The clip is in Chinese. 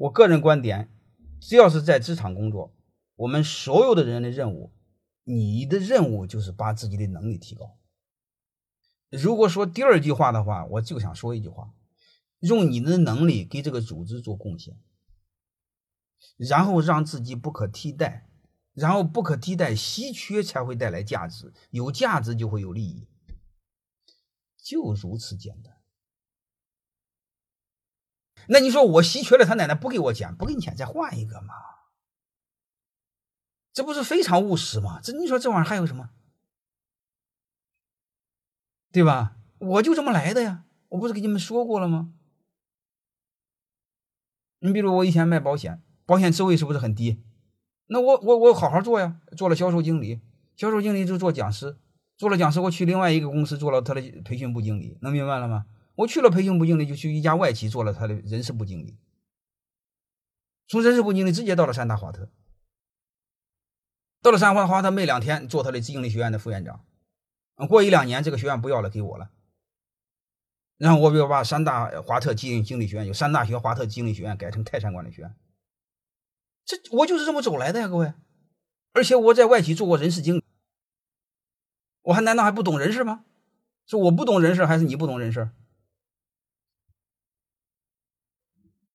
我个人观点，只要是在职场工作，我们所有的人的任务，你的任务就是把自己的能力提高。如果说第二句话的话，我就想说一句话：用你的能力给这个组织做贡献，然后让自己不可替代，然后不可替代、稀缺才会带来价值，有价值就会有利益，就如此简单。那你说我稀缺了，他奶奶不给我钱，不给你钱，再换一个嘛？这不是非常务实吗？这你说这玩意儿还有什么？对吧？我就这么来的呀，我不是给你们说过了吗？你比如我以前卖保险，保险职位是不是很低？那我我我好好做呀，做了销售经理，销售经理就做讲师，做了讲师，我去另外一个公司做了他的培训部经理，能明白了吗？我去了培训部经理，就去一家外企做了他的人事部经理，从人事部经理直接到了三大华特，到了三大华特没两天做他的经理学院的副院长，过一两年这个学院不要了给我了，然后我就把三大华特经经理学院有三大学华特经理学院改成泰山管理学院，这我就是这么走来的呀，各位，而且我在外企做过人事经理，我还难道还不懂人事吗？是我不懂人事，还是你不懂人事？